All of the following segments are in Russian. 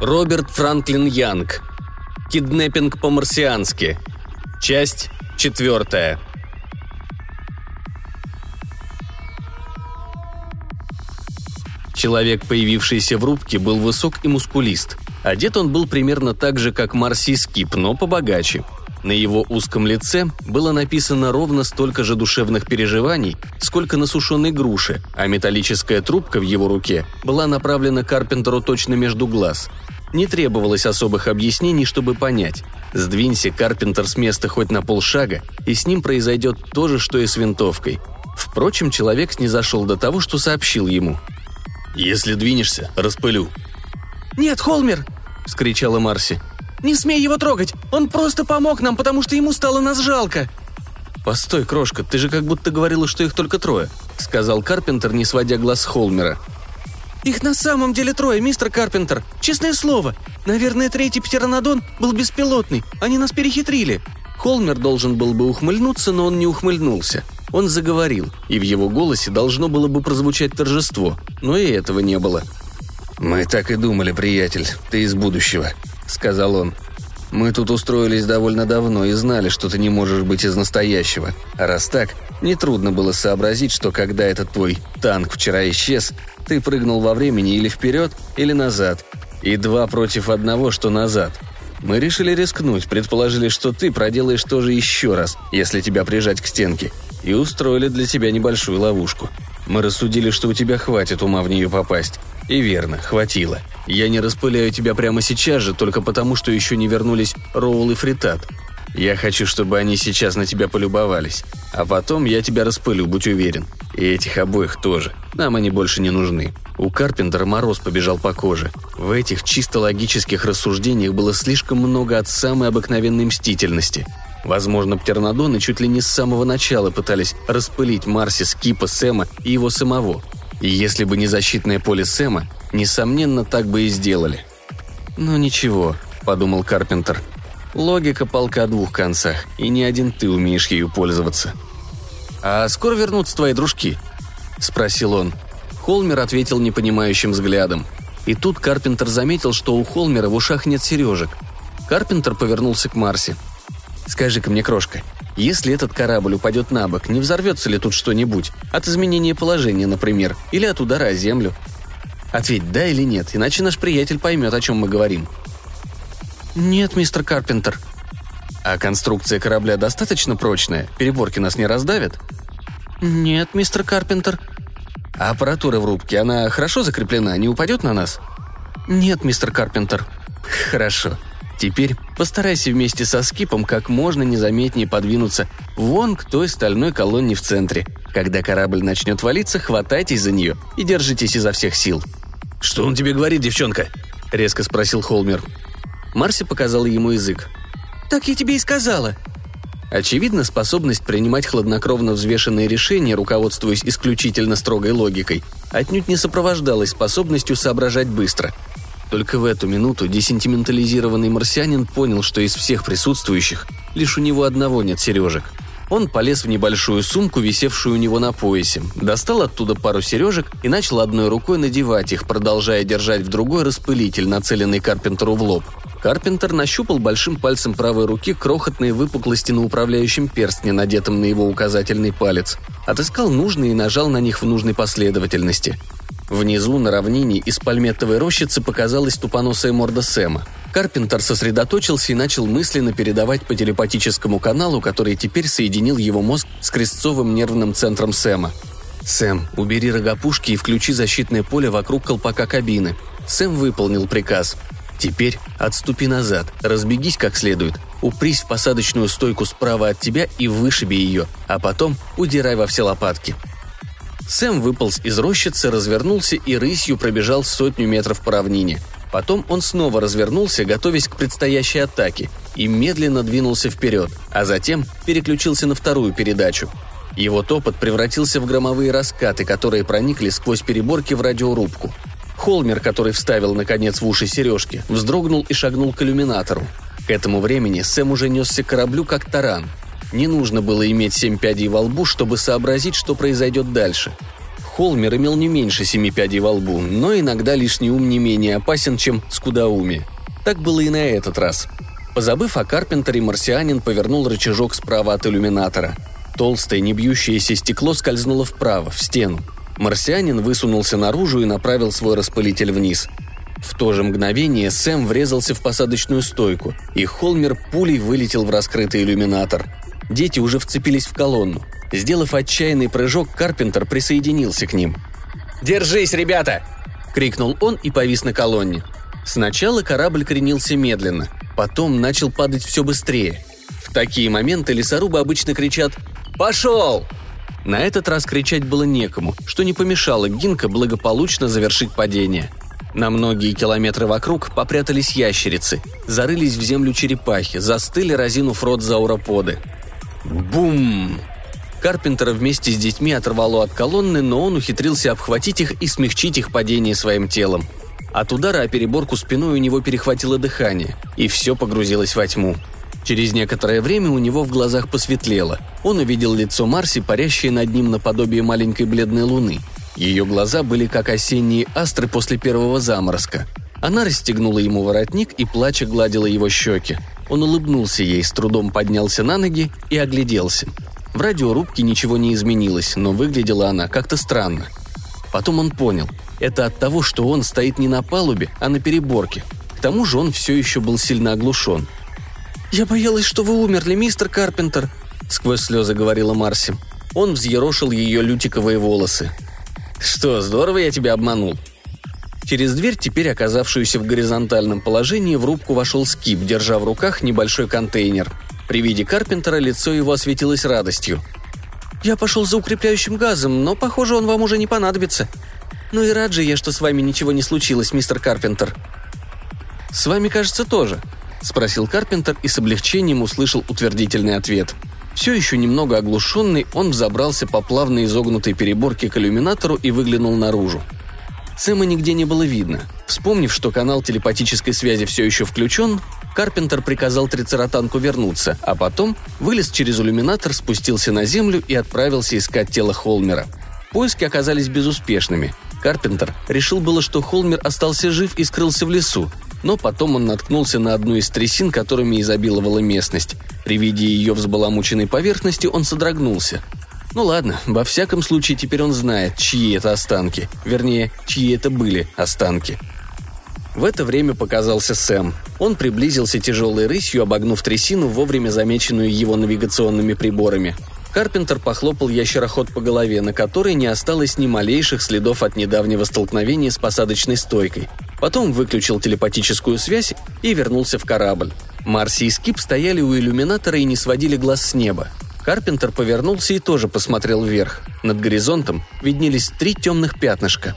Роберт Франклин Янг. Киднеппинг по-марсиански. Часть четвертая. Человек, появившийся в рубке, был высок и мускулист. Одет он был примерно так же, как Марси Скип, но побогаче. На его узком лице было написано ровно столько же душевных переживаний, сколько на сушеной груше, а металлическая трубка в его руке была направлена Карпентеру точно между глаз. Не требовалось особых объяснений, чтобы понять. Сдвинься Карпентер с места хоть на полшага, и с ним произойдет то же, что и с винтовкой. Впрочем, человек снизошел до того, что сообщил ему. «Если двинешься, распылю». «Нет, Холмер!» – вскричала Марси. «Не смей его трогать! Он просто помог нам, потому что ему стало нас жалко!» «Постой, крошка, ты же как будто говорила, что их только трое», — сказал Карпентер, не сводя глаз с Холмера. «Их на самом деле трое, мистер Карпентер. Честное слово. Наверное, третий птеранодон был беспилотный. Они нас перехитрили». Холмер должен был бы ухмыльнуться, но он не ухмыльнулся. Он заговорил, и в его голосе должно было бы прозвучать торжество, но и этого не было. «Мы так и думали, приятель, ты из будущего», — сказал он. Мы тут устроились довольно давно и знали, что ты не можешь быть из настоящего. А раз так, нетрудно было сообразить, что когда этот твой танк вчера исчез, ты прыгнул во времени или вперед, или назад. И два против одного, что назад. Мы решили рискнуть, предположили, что ты проделаешь тоже еще раз, если тебя прижать к стенке, и устроили для тебя небольшую ловушку. Мы рассудили, что у тебя хватит ума в нее попасть. И верно, хватило. Я не распыляю тебя прямо сейчас же, только потому, что еще не вернулись Роул и Фритат. Я хочу, чтобы они сейчас на тебя полюбовались. А потом я тебя распылю, будь уверен. И этих обоих тоже. Нам они больше не нужны. У Карпентера мороз побежал по коже. В этих чисто логических рассуждениях было слишком много от самой обыкновенной мстительности. Возможно, птернодоны чуть ли не с самого начала пытались распылить Марси, Скипа, Сэма и его самого – если бы не защитное поле Сэма, несомненно, так бы и сделали. «Ну ничего», — подумал Карпентер. «Логика полка о двух концах, и ни один ты умеешь ею пользоваться». «А скоро вернутся твои дружки?» — спросил он. Холмер ответил непонимающим взглядом. И тут Карпентер заметил, что у Холмера в ушах нет сережек. Карпентер повернулся к Марсе. «Скажи-ка мне, крошка, если этот корабль упадет на бок, не взорвется ли тут что-нибудь? От изменения положения, например, или от удара о землю? Ответь да или нет, иначе наш приятель поймет, о чем мы говорим. Нет, мистер Карпентер. А конструкция корабля достаточно прочная? Переборки нас не раздавят? Нет, мистер Карпентер. А аппаратура в рубке, она хорошо закреплена, не упадет на нас? Нет, мистер Карпентер. Хорошо. Теперь постарайся вместе со Скипом как можно незаметнее подвинуться вон к той стальной колонне в центре. Когда корабль начнет валиться, хватайтесь за нее и держитесь изо всех сил. «Что он тебе говорит, девчонка?» – резко спросил Холмер. Марси показала ему язык. «Так я тебе и сказала», Очевидно, способность принимать хладнокровно взвешенные решения, руководствуясь исключительно строгой логикой, отнюдь не сопровождалась способностью соображать быстро. Только в эту минуту десентиментализированный марсианин понял, что из всех присутствующих лишь у него одного нет сережек. Он полез в небольшую сумку, висевшую у него на поясе, достал оттуда пару сережек и начал одной рукой надевать их, продолжая держать в другой распылитель, нацеленный Карпентеру в лоб. Карпентер нащупал большим пальцем правой руки крохотные выпуклости на управляющем перстне, надетом на его указательный палец. Отыскал нужные и нажал на них в нужной последовательности. Внизу, на равнине, из пальметовой рощицы показалась тупоносая морда Сэма. Карпентер сосредоточился и начал мысленно передавать по телепатическому каналу, который теперь соединил его мозг с крестцовым нервным центром Сэма. «Сэм, убери рогопушки и включи защитное поле вокруг колпака кабины». Сэм выполнил приказ. «Теперь отступи назад, разбегись как следует, упрись в посадочную стойку справа от тебя и вышиби ее, а потом удирай во все лопатки. Сэм выполз из рощицы, развернулся и рысью пробежал сотню метров по равнине. Потом он снова развернулся, готовясь к предстоящей атаке, и медленно двинулся вперед, а затем переключился на вторую передачу. Его топот превратился в громовые раскаты, которые проникли сквозь переборки в радиорубку. Холмер, который вставил, наконец, в уши сережки, вздрогнул и шагнул к иллюминатору. К этому времени Сэм уже несся к кораблю как таран – не нужно было иметь семь пядей во лбу, чтобы сообразить, что произойдет дальше. Холмер имел не меньше семи пядей во лбу, но иногда лишний ум не менее опасен, чем скудоумие. Так было и на этот раз. Позабыв о Карпентере, марсианин повернул рычажок справа от иллюминатора. Толстое, не бьющееся стекло скользнуло вправо, в стену. Марсианин высунулся наружу и направил свой распылитель вниз. В то же мгновение Сэм врезался в посадочную стойку, и Холмер пулей вылетел в раскрытый иллюминатор. Дети уже вцепились в колонну. Сделав отчаянный прыжок, Карпентер присоединился к ним. «Держись, ребята!» – крикнул он и повис на колонне. Сначала корабль кренился медленно, потом начал падать все быстрее. В такие моменты лесорубы обычно кричат «Пошел!». На этот раз кричать было некому, что не помешало Гинка благополучно завершить падение. На многие километры вокруг попрятались ящерицы, зарылись в землю черепахи, застыли, разинув рот зауроподы. Бум! Карпентера вместе с детьми оторвало от колонны, но он ухитрился обхватить их и смягчить их падение своим телом. От удара о переборку спиной у него перехватило дыхание, и все погрузилось во тьму. Через некоторое время у него в глазах посветлело. Он увидел лицо Марси, парящее над ним наподобие маленькой бледной луны. Ее глаза были как осенние астры после первого заморозка. Она расстегнула ему воротник и, плача, гладила его щеки. Он улыбнулся ей, с трудом поднялся на ноги и огляделся. В радиорубке ничего не изменилось, но выглядела она как-то странно. Потом он понял. Это от того, что он стоит не на палубе, а на переборке. К тому же он все еще был сильно оглушен. «Я боялась, что вы умерли, мистер Карпентер», — сквозь слезы говорила Марси. Он взъерошил ее лютиковые волосы. «Что, здорово я тебя обманул?» Через дверь, теперь оказавшуюся в горизонтальном положении, в рубку вошел Скип, держа в руках небольшой контейнер. При виде Карпентера лицо его осветилось радостью. «Я пошел за укрепляющим газом, но, похоже, он вам уже не понадобится. Ну и рад же я, что с вами ничего не случилось, мистер Карпентер». «С вами, кажется, тоже», – спросил Карпентер и с облегчением услышал утвердительный ответ. Все еще немного оглушенный, он взобрался по плавно изогнутой переборке к иллюминатору и выглянул наружу. Сэма нигде не было видно. Вспомнив, что канал телепатической связи все еще включен, Карпентер приказал Трицератанку вернуться, а потом вылез через иллюминатор, спустился на землю и отправился искать тело Холмера. Поиски оказались безуспешными. Карпентер решил было, что Холмер остался жив и скрылся в лесу, но потом он наткнулся на одну из трясин, которыми изобиловала местность. При виде ее взбаламученной поверхности он содрогнулся. Ну ладно, во всяком случае теперь он знает, чьи это останки. Вернее, чьи это были останки. В это время показался Сэм. Он приблизился тяжелой рысью, обогнув трясину, вовремя замеченную его навигационными приборами. Карпентер похлопал ящероход по голове, на которой не осталось ни малейших следов от недавнего столкновения с посадочной стойкой. Потом выключил телепатическую связь и вернулся в корабль. Марси и Скип стояли у иллюминатора и не сводили глаз с неба. Карпентер повернулся и тоже посмотрел вверх. Над горизонтом виднелись три темных пятнышка.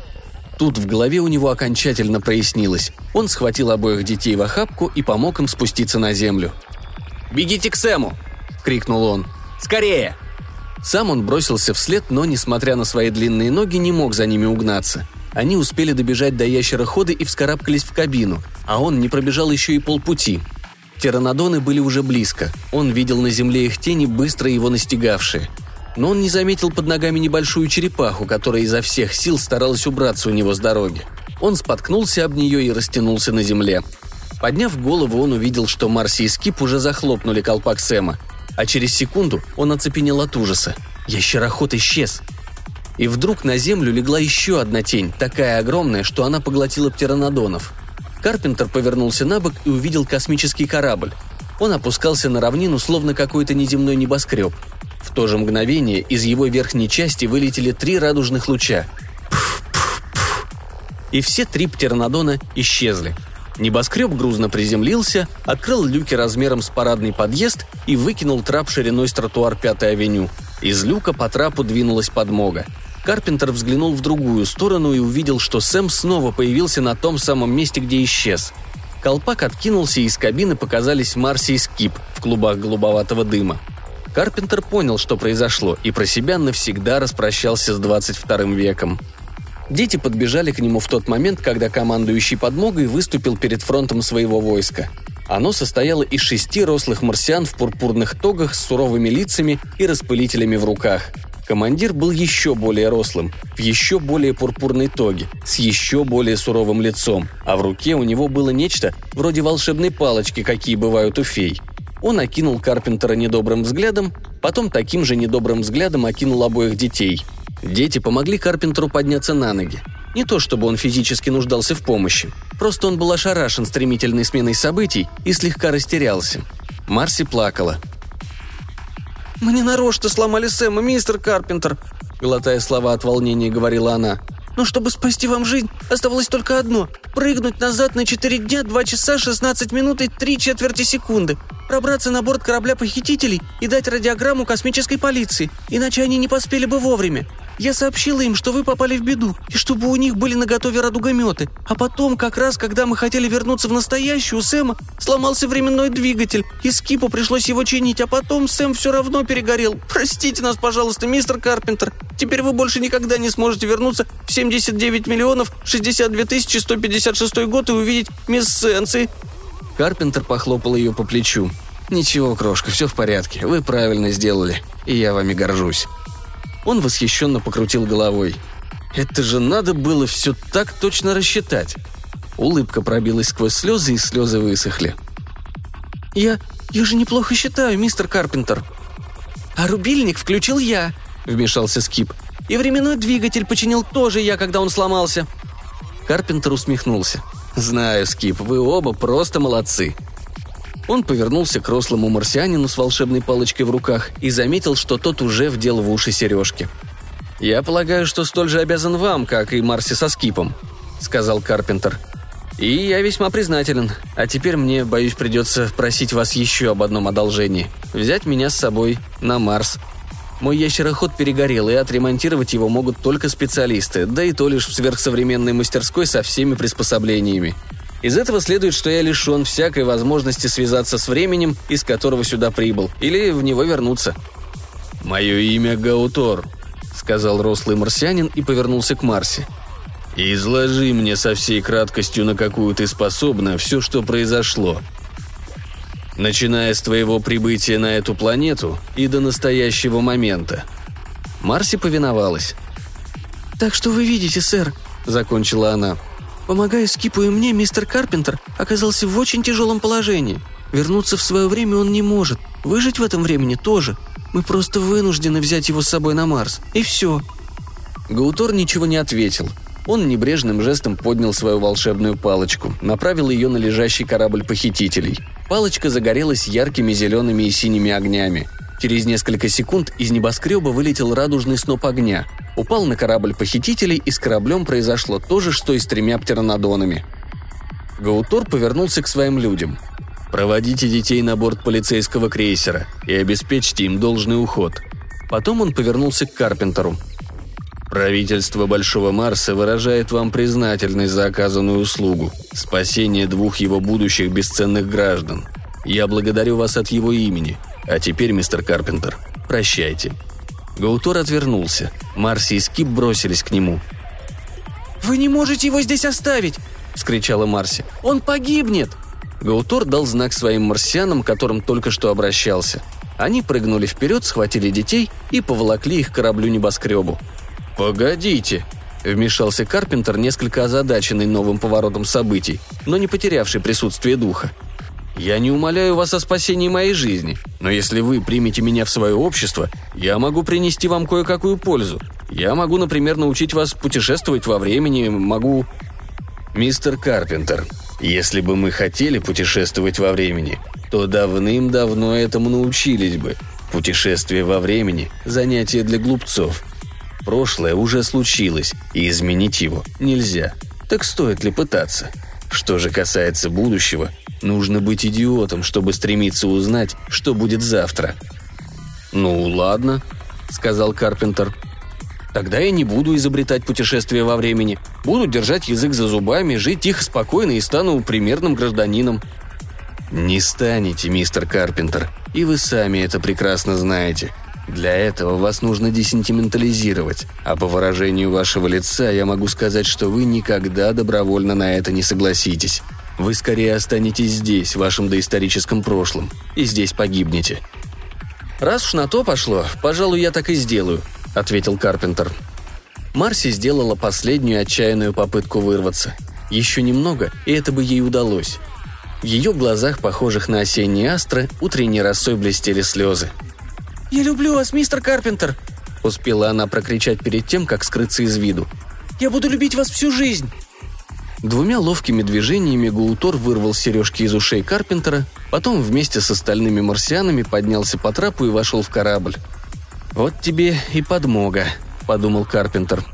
Тут в голове у него окончательно прояснилось. Он схватил обоих детей в охапку и помог им спуститься на землю. «Бегите к Сэму!» – крикнул он. «Скорее!» Сам он бросился вслед, но, несмотря на свои длинные ноги, не мог за ними угнаться. Они успели добежать до ящерохода и вскарабкались в кабину, а он не пробежал еще и полпути – Птеранодоны были уже близко. Он видел на земле их тени, быстро его настигавшие. Но он не заметил под ногами небольшую черепаху, которая изо всех сил старалась убраться у него с дороги. Он споткнулся об нее и растянулся на земле. Подняв голову, он увидел, что Марси и Скип уже захлопнули колпак Сэма. А через секунду он оцепенел от ужаса. Ящероход исчез. И вдруг на землю легла еще одна тень, такая огромная, что она поглотила птеранодонов. Карпентер повернулся на бок и увидел космический корабль. Он опускался на равнину, словно какой-то неземной небоскреб. В то же мгновение из его верхней части вылетели три радужных луча. И все три птернодона исчезли. Небоскреб грузно приземлился, открыл люки размером с парадный подъезд и выкинул трап шириной с тротуар Пятой авеню. Из люка по трапу двинулась подмога. Карпентер взглянул в другую сторону и увидел, что Сэм снова появился на том самом месте, где исчез. Колпак откинулся, и из кабины показались Марси и Скип в клубах голубоватого дыма. Карпентер понял, что произошло, и про себя навсегда распрощался с 22 веком. Дети подбежали к нему в тот момент, когда командующий подмогой выступил перед фронтом своего войска. Оно состояло из шести рослых марсиан в пурпурных тогах с суровыми лицами и распылителями в руках – Командир был еще более рослым, в еще более пурпурной тоге, с еще более суровым лицом, а в руке у него было нечто вроде волшебной палочки, какие бывают у фей. Он окинул Карпентера недобрым взглядом, потом таким же недобрым взглядом окинул обоих детей. Дети помогли Карпентеру подняться на ноги. Не то чтобы он физически нуждался в помощи, просто он был ошарашен стремительной сменой событий и слегка растерялся. Марси плакала. «Мы не нарочно сломали Сэма, мистер Карпентер», глотая слова от волнения, говорила она. «Но чтобы спасти вам жизнь, оставалось только одно – прыгнуть назад на 4 дня, 2 часа, 16 минут и 3 четверти секунды пробраться на борт корабля похитителей и дать радиограмму космической полиции, иначе они не поспели бы вовремя. Я сообщила им, что вы попали в беду, и чтобы у них были наготове радугометы. А потом, как раз, когда мы хотели вернуться в настоящую, у Сэма сломался временной двигатель, и Скипу пришлось его чинить, а потом Сэм все равно перегорел. Простите нас, пожалуйста, мистер Карпентер. Теперь вы больше никогда не сможете вернуться в 79 миллионов 62 тысячи 156 год и увидеть мисс Сенси. Карпентер похлопал ее по плечу. «Ничего, крошка, все в порядке. Вы правильно сделали. И я вами горжусь». Он восхищенно покрутил головой. «Это же надо было все так точно рассчитать». Улыбка пробилась сквозь слезы, и слезы высохли. «Я... я же неплохо считаю, мистер Карпентер». «А рубильник включил я», — вмешался Скип. «И временной двигатель починил тоже я, когда он сломался». Карпентер усмехнулся. «Знаю, Скип, вы оба просто молодцы». Он повернулся к рослому марсианину с волшебной палочкой в руках и заметил, что тот уже вдел в уши сережки. «Я полагаю, что столь же обязан вам, как и Марси со Скипом», — сказал Карпентер. «И я весьма признателен. А теперь мне, боюсь, придется просить вас еще об одном одолжении. Взять меня с собой на Марс. Мой ящероход перегорел, и отремонтировать его могут только специалисты, да и то лишь в сверхсовременной мастерской со всеми приспособлениями. Из этого следует, что я лишен всякой возможности связаться с временем, из которого сюда прибыл, или в него вернуться. «Мое имя Гаутор», — сказал рослый марсианин и повернулся к Марсе. «Изложи мне со всей краткостью, на какую ты способна, все, что произошло начиная с твоего прибытия на эту планету и до настоящего момента». Марси повиновалась. «Так что вы видите, сэр», — закончила она. «Помогая Скипу и мне, мистер Карпентер оказался в очень тяжелом положении. Вернуться в свое время он не может, выжить в этом времени тоже. Мы просто вынуждены взять его с собой на Марс. И все». Гаутор ничего не ответил. Он небрежным жестом поднял свою волшебную палочку, направил ее на лежащий корабль похитителей. Палочка загорелась яркими зелеными и синими огнями. Через несколько секунд из небоскреба вылетел радужный сноп огня. Упал на корабль похитителей, и с кораблем произошло то же, что и с тремя птеранодонами. Гаутор повернулся к своим людям. «Проводите детей на борт полицейского крейсера и обеспечьте им должный уход». Потом он повернулся к Карпентеру – Правительство Большого Марса выражает вам признательность за оказанную услугу – спасение двух его будущих бесценных граждан. Я благодарю вас от его имени. А теперь, мистер Карпентер, прощайте». Гаутор отвернулся. Марси и Скип бросились к нему. «Вы не можете его здесь оставить!» – вскричала Марси. «Он погибнет!» Гаутор дал знак своим марсианам, к которым только что обращался. Они прыгнули вперед, схватили детей и поволокли их к кораблю-небоскребу. «Погодите!» – вмешался Карпентер, несколько озадаченный новым поворотом событий, но не потерявший присутствие духа. «Я не умоляю вас о спасении моей жизни, но если вы примете меня в свое общество, я могу принести вам кое-какую пользу. Я могу, например, научить вас путешествовать во времени, могу...» «Мистер Карпентер, если бы мы хотели путешествовать во времени, то давным-давно этому научились бы. Путешествие во времени – занятие для глупцов. Прошлое уже случилось, и изменить его нельзя. Так стоит ли пытаться? Что же касается будущего, нужно быть идиотом, чтобы стремиться узнать, что будет завтра. «Ну, ладно», — сказал Карпентер. «Тогда я не буду изобретать путешествия во времени. Буду держать язык за зубами, жить тихо, спокойно и стану примерным гражданином». «Не станете, мистер Карпентер, и вы сами это прекрасно знаете. Для этого вас нужно десентиментализировать, а по выражению вашего лица я могу сказать, что вы никогда добровольно на это не согласитесь. Вы скорее останетесь здесь, в вашем доисторическом прошлом, и здесь погибнете. Раз уж на то пошло, пожалуй, я так и сделаю. — ответил Карпентер. Марси сделала последнюю отчаянную попытку вырваться. Еще немного, и это бы ей удалось. В ее глазах, похожих на осенние астры, утренней росой блестели слезы. «Я люблю вас, мистер Карпентер!» — успела она прокричать перед тем, как скрыться из виду. «Я буду любить вас всю жизнь!» Двумя ловкими движениями Гултор вырвал сережки из ушей Карпентера, потом вместе с остальными марсианами поднялся по трапу и вошел в корабль. «Вот тебе и подмога», — подумал Карпентер.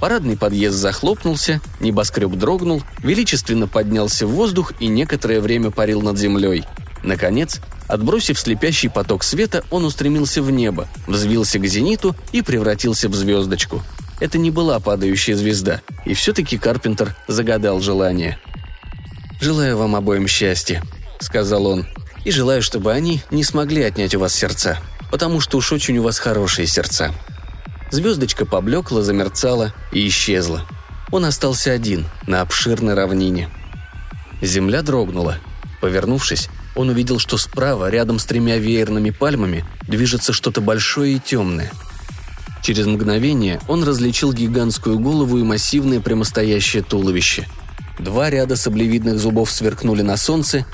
Парадный подъезд захлопнулся, небоскреб дрогнул, величественно поднялся в воздух и некоторое время парил над землей. Наконец, отбросив слепящий поток света, он устремился в небо, взвился к зениту и превратился в звездочку — это не была падающая звезда, и все-таки Карпентер загадал желание. «Желаю вам обоим счастья», — сказал он, — «и желаю, чтобы они не смогли отнять у вас сердца, потому что уж очень у вас хорошие сердца». Звездочка поблекла, замерцала и исчезла. Он остался один, на обширной равнине. Земля дрогнула. Повернувшись, он увидел, что справа, рядом с тремя веерными пальмами, движется что-то большое и темное — Через мгновение он различил гигантскую голову и массивное прямостоящее туловище. Два ряда саблевидных зубов сверкнули на солнце,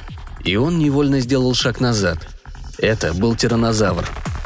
и он невольно сделал шаг назад. Это был тиранозавр –